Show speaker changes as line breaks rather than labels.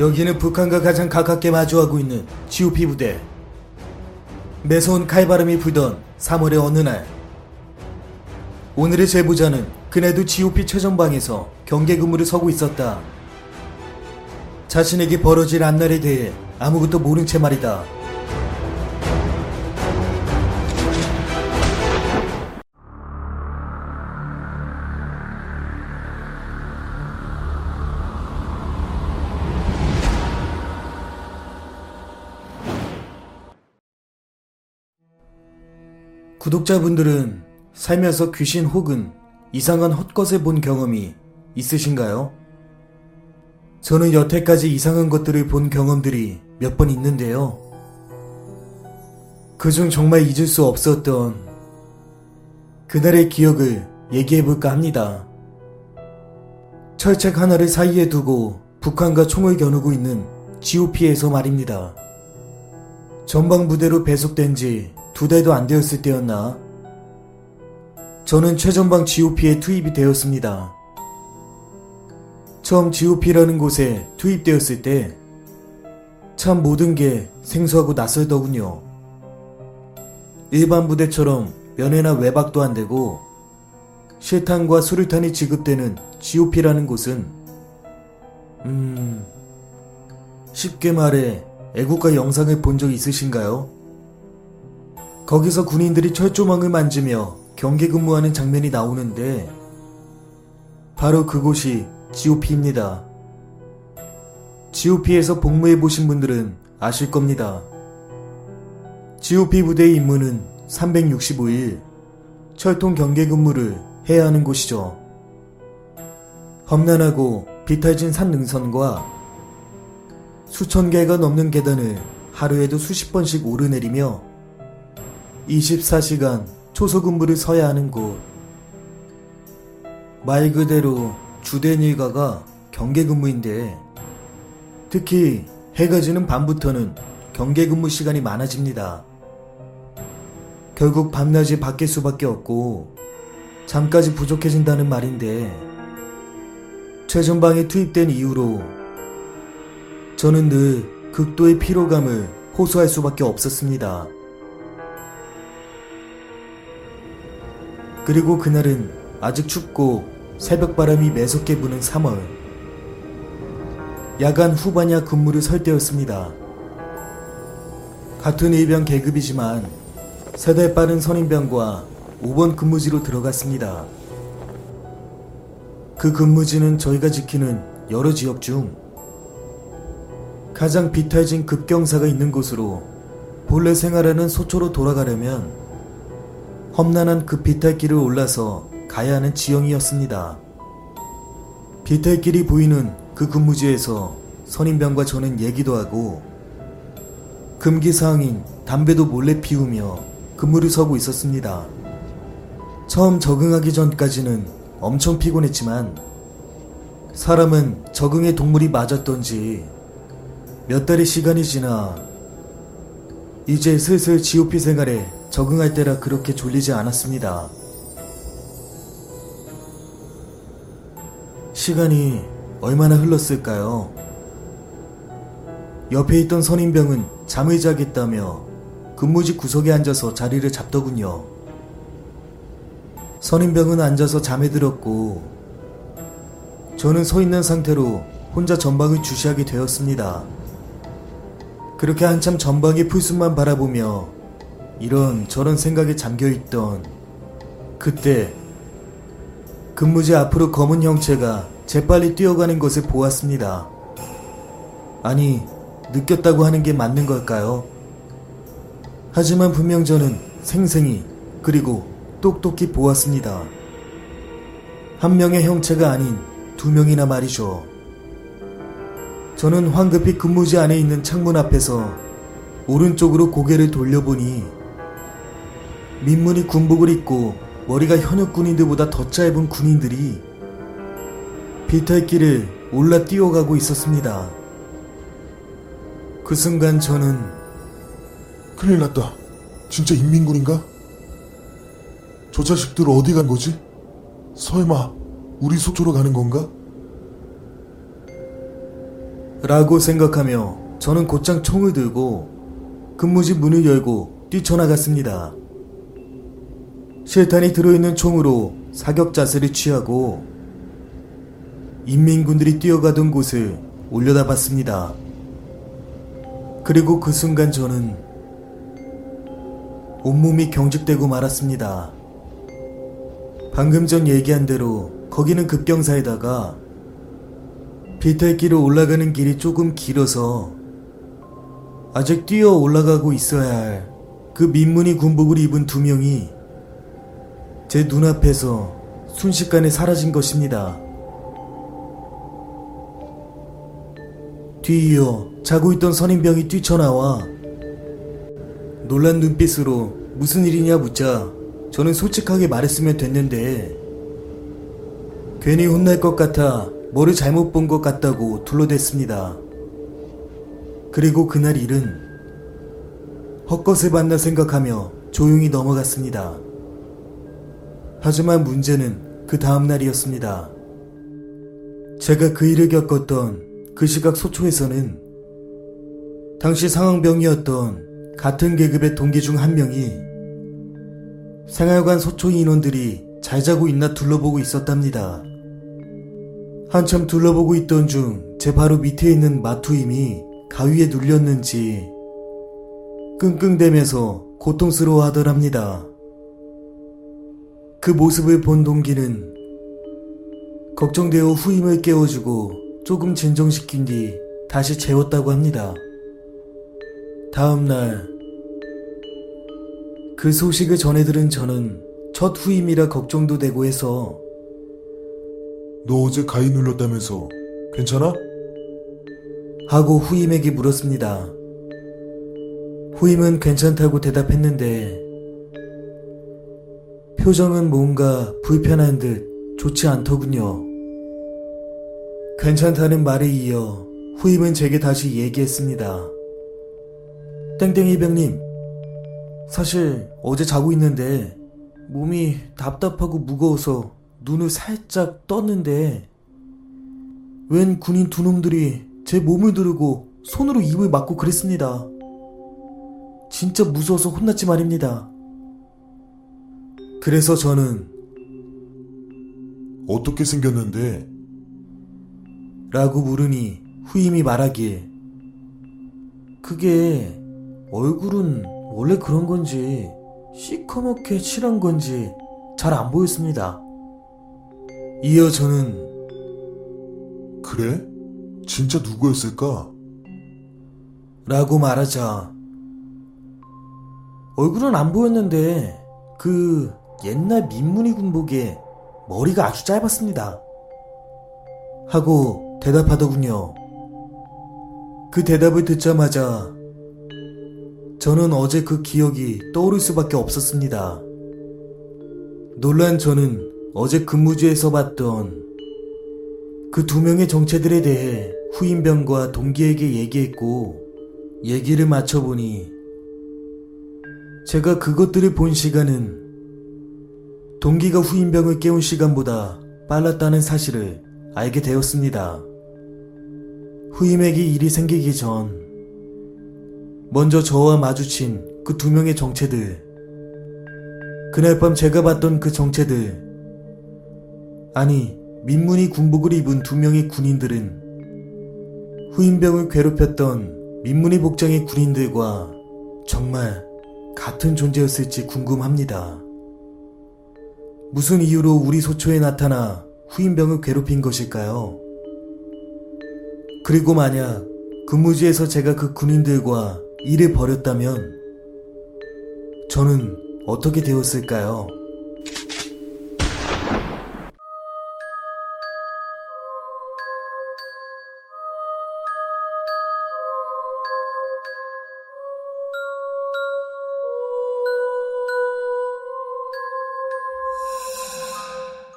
여기는 북한과 가장 가깝게 마주하고 있는 GOP 부대. 매서운 칼바람이 불던 3월의 어느 날. 오늘의 제보자는 그네도 GOP 최전방에서 경계 근무를 서고 있었다. 자신에게 벌어질 앞날에 대해 아무것도 모른 채 말이다. 구독자분들은 살면서 귀신 혹은 이상한 헛것을 본 경험이 있으신가요? 저는 여태까지 이상한 것들을 본 경험들이 몇 번 있는데요. 그중 정말 잊을 수 없었던 그날의 기억을 얘기해볼까 합니다. 철책 하나를 사이에 두고 북한과 총을 겨누고 있는 GOP에서 말입니다. 전방 부대로 배속된 지 두 달도 안 되었을 때였나? 저는 최전방 GOP에 투입이 되었습니다. 처음 GOP라는 곳에 투입되었을 때 참 모든 게 생소하고 낯설더군요. 일반 부대처럼 면회나 외박도 안 되고 실탄과 수류탄이 지급되는 GOP라는 곳은 음 쉽게 말해 애국가 영상을 본 적 있으신가요? 거기서 군인들이 철조망을 만지며 경계 근무하는 장면이 나오는데 바로 그곳이 GOP입니다. GOP에서 복무해 보신 분들은 아실 겁니다. GOP 부대의 임무는 365일 철통 경계 근무를 해야 하는 곳이죠. 험난하고 비탈진 산 능선과 수천 개가 넘는 계단을 하루에도 수십 번씩 오르내리며 24시간 초소근무를 서야 하는 곳. 말 그대로 주된 일가가 경계 근무인데 특히 해가 지는 밤부터는 경계 근무 시간이 많아집니다. 결국 밤낮이 바뀔 수밖에 없고 잠까지 부족해진다는 말인데 최전방에 투입된 이후로 저는 늘 극도의 피로감을 호소할 수밖에 없었습니다. 그리고 그날은 아직 춥고 새벽 바람이 매섭게 부는 3월. 야간 후반야 근무를 설 때였습니다. 같은 일병 계급이지만 세대 빠른 선임병과 5번 근무지로 들어갔습니다. 그 근무지는 저희가 지키는 여러 지역 중 가장 비탈진 급경사가 있는 곳으로 본래 생활하는 소초로 돌아가려면 험난한 그 비탈길을 올라서 가야 하는 지형이었습니다. 비탈길이 보이는 그 근무지에서 선임병과 저는 얘기도 하고 금기사항인 담배도 몰래 피우며 근무를 서고 있었습니다. 처음 적응하기 전까지는 엄청 피곤했지만 사람은 적응의 동물이 맞았던지 몇 달의 시간이 지나 이제 슬슬 GOP 생활에 적응할 때라 그렇게 졸리지 않았습니다. 시간이 얼마나 흘렀을까요? 옆에 있던 선임병은 잠을 자겠다며 근무지 구석에 앉아서 자리를 잡더군요. 선임병은 앉아서 잠에 들었고 저는 서 있는 상태로 혼자 전방을 주시하게 되었습니다. 그렇게 한참 전방의 풀숲만 바라보며 이런 저런 생각에 잠겨있던 그때 근무지 앞으로 검은 형체가 재빨리 뛰어가는 것을 보았습니다. 아니, 느꼈다고 하는 게 맞는 걸까요? 하지만 분명 저는 생생히 그리고 똑똑히 보았습니다. 한 명의 형체가 아닌 두 명이나 말이죠. 저는 황급히 근무지 안에 있는 창문 앞에서 오른쪽으로 고개를 돌려보니 민문이 군복을 입고 머리가 현역 군인들보다 더 짧은 군인들이 비탈길을 올라 뛰어가고 있었습니다. 그 순간 저는
큰일 났다. 진짜 인민군인가? 저 자식들 어디 간 거지? 설마 우리 속초로 가는 건가?
라고 생각하며 저는 곧장 총을 들고 근무지 문을 열고 뛰쳐나갔습니다. 실탄이 들어있는 총으로 사격 자세를 취하고 인민군들이 뛰어가던 곳을 올려다 봤습니다. 그리고 그 순간 저는 온몸이 경직되고 말았습니다. 방금 전 얘기한 대로 거기는 급경사에다가 비탈길을 올라가는 길이 조금 길어서 아직 뛰어 올라가고 있어야 할 그 민무늬 군복을 입은 두 명이 제 눈앞에서 순식간에 사라진 것입니다. 뒤이어 자고 있던 선임병이 뛰쳐나와 놀란 눈빛으로 무슨 일이냐 묻자 저는 솔직하게 말했으면 됐는데 괜히 혼날 것 같아 뭐를 잘못 본 것 같다고 둘러댔습니다. 그리고 그날 일은 헛것을 봤나 생각하며 조용히 넘어갔습니다. 하지만 문제는 그 다음날이었습니다. 제가 그 일을 겪었던 그 시각 소초에서는 당시 상황병이었던 같은 계급의 동기 중 한 명이 생활관 소초 인원들이 잘 자고 있나 둘러보고 있었답니다. 한참 둘러보고 있던 중 제 바로 밑에 있는 마투임이 가위에 눌렸는지 끙끙대면서 고통스러워 하더랍니다. 그 모습을 본 동기는 걱정되어 후임을 깨워주고 조금 진정시킨 뒤 다시 재웠다고 합니다. 다음 날 그 소식을 전해 들은 저는 첫 후임이라 걱정도 되고 해서
너 어제 가위 눌렀다면서 괜찮아?
하고 후임에게 물었습니다. 후임은 괜찮다고 대답했는데 표정은 뭔가 불편한 듯 좋지 않더군요. 괜찮다는 말에 이어 후임은 제게 다시 얘기했습니다. 땡땡이 병님, 사실 어제 자고 있는데 몸이 답답하고 무거워서 눈을 살짝 떴는데 웬 군인 두 놈들이 제 몸을 두르고 손으로 입을 막고 그랬습니다. 진짜 무서워서 혼났지 말입니다. 그래서 저는
어떻게 생겼는데?
라고 물으니 후임이 말하길 그게 얼굴은 원래 그런 건지 시커멓게 칠한 건지 잘 안 보였습니다. 이어 저는
그래? 진짜 누구였을까?
라고 말하자 얼굴은 안 보였는데 그 옛날 민무늬 군복에 머리가 아주 짧았습니다. 하고 대답하더군요. 그 대답을 듣자마자 저는 어제 그 기억이 떠오를 수밖에 없었습니다. 놀란 저는 어제 근무지에서 봤던 그 두 명의 정체들에 대해 후임병과 동기에게 얘기했고 얘기를 맞춰보니 제가 그것들을 본 시간은 동기가 후임병을 깨운 시간보다 빨랐다는 사실을 알게 되었습니다. 후임에게 일이 생기기 전 먼저 저와 마주친 그 두 명의 정체들 그날 밤 제가 봤던 그 정체들 아니 민무늬 군복을 입은 두 명의 군인들은 후임병을 괴롭혔던 민무늬 복장의 군인들과 정말 같은 존재였을지 궁금합니다. 무슨 이유로 우리 소초에 나타나 후임병을 괴롭힌 것일까요? 그리고 만약 근무지에서 제가 그 군인들과 일을 벌였다면 저는 어떻게 되었을까요?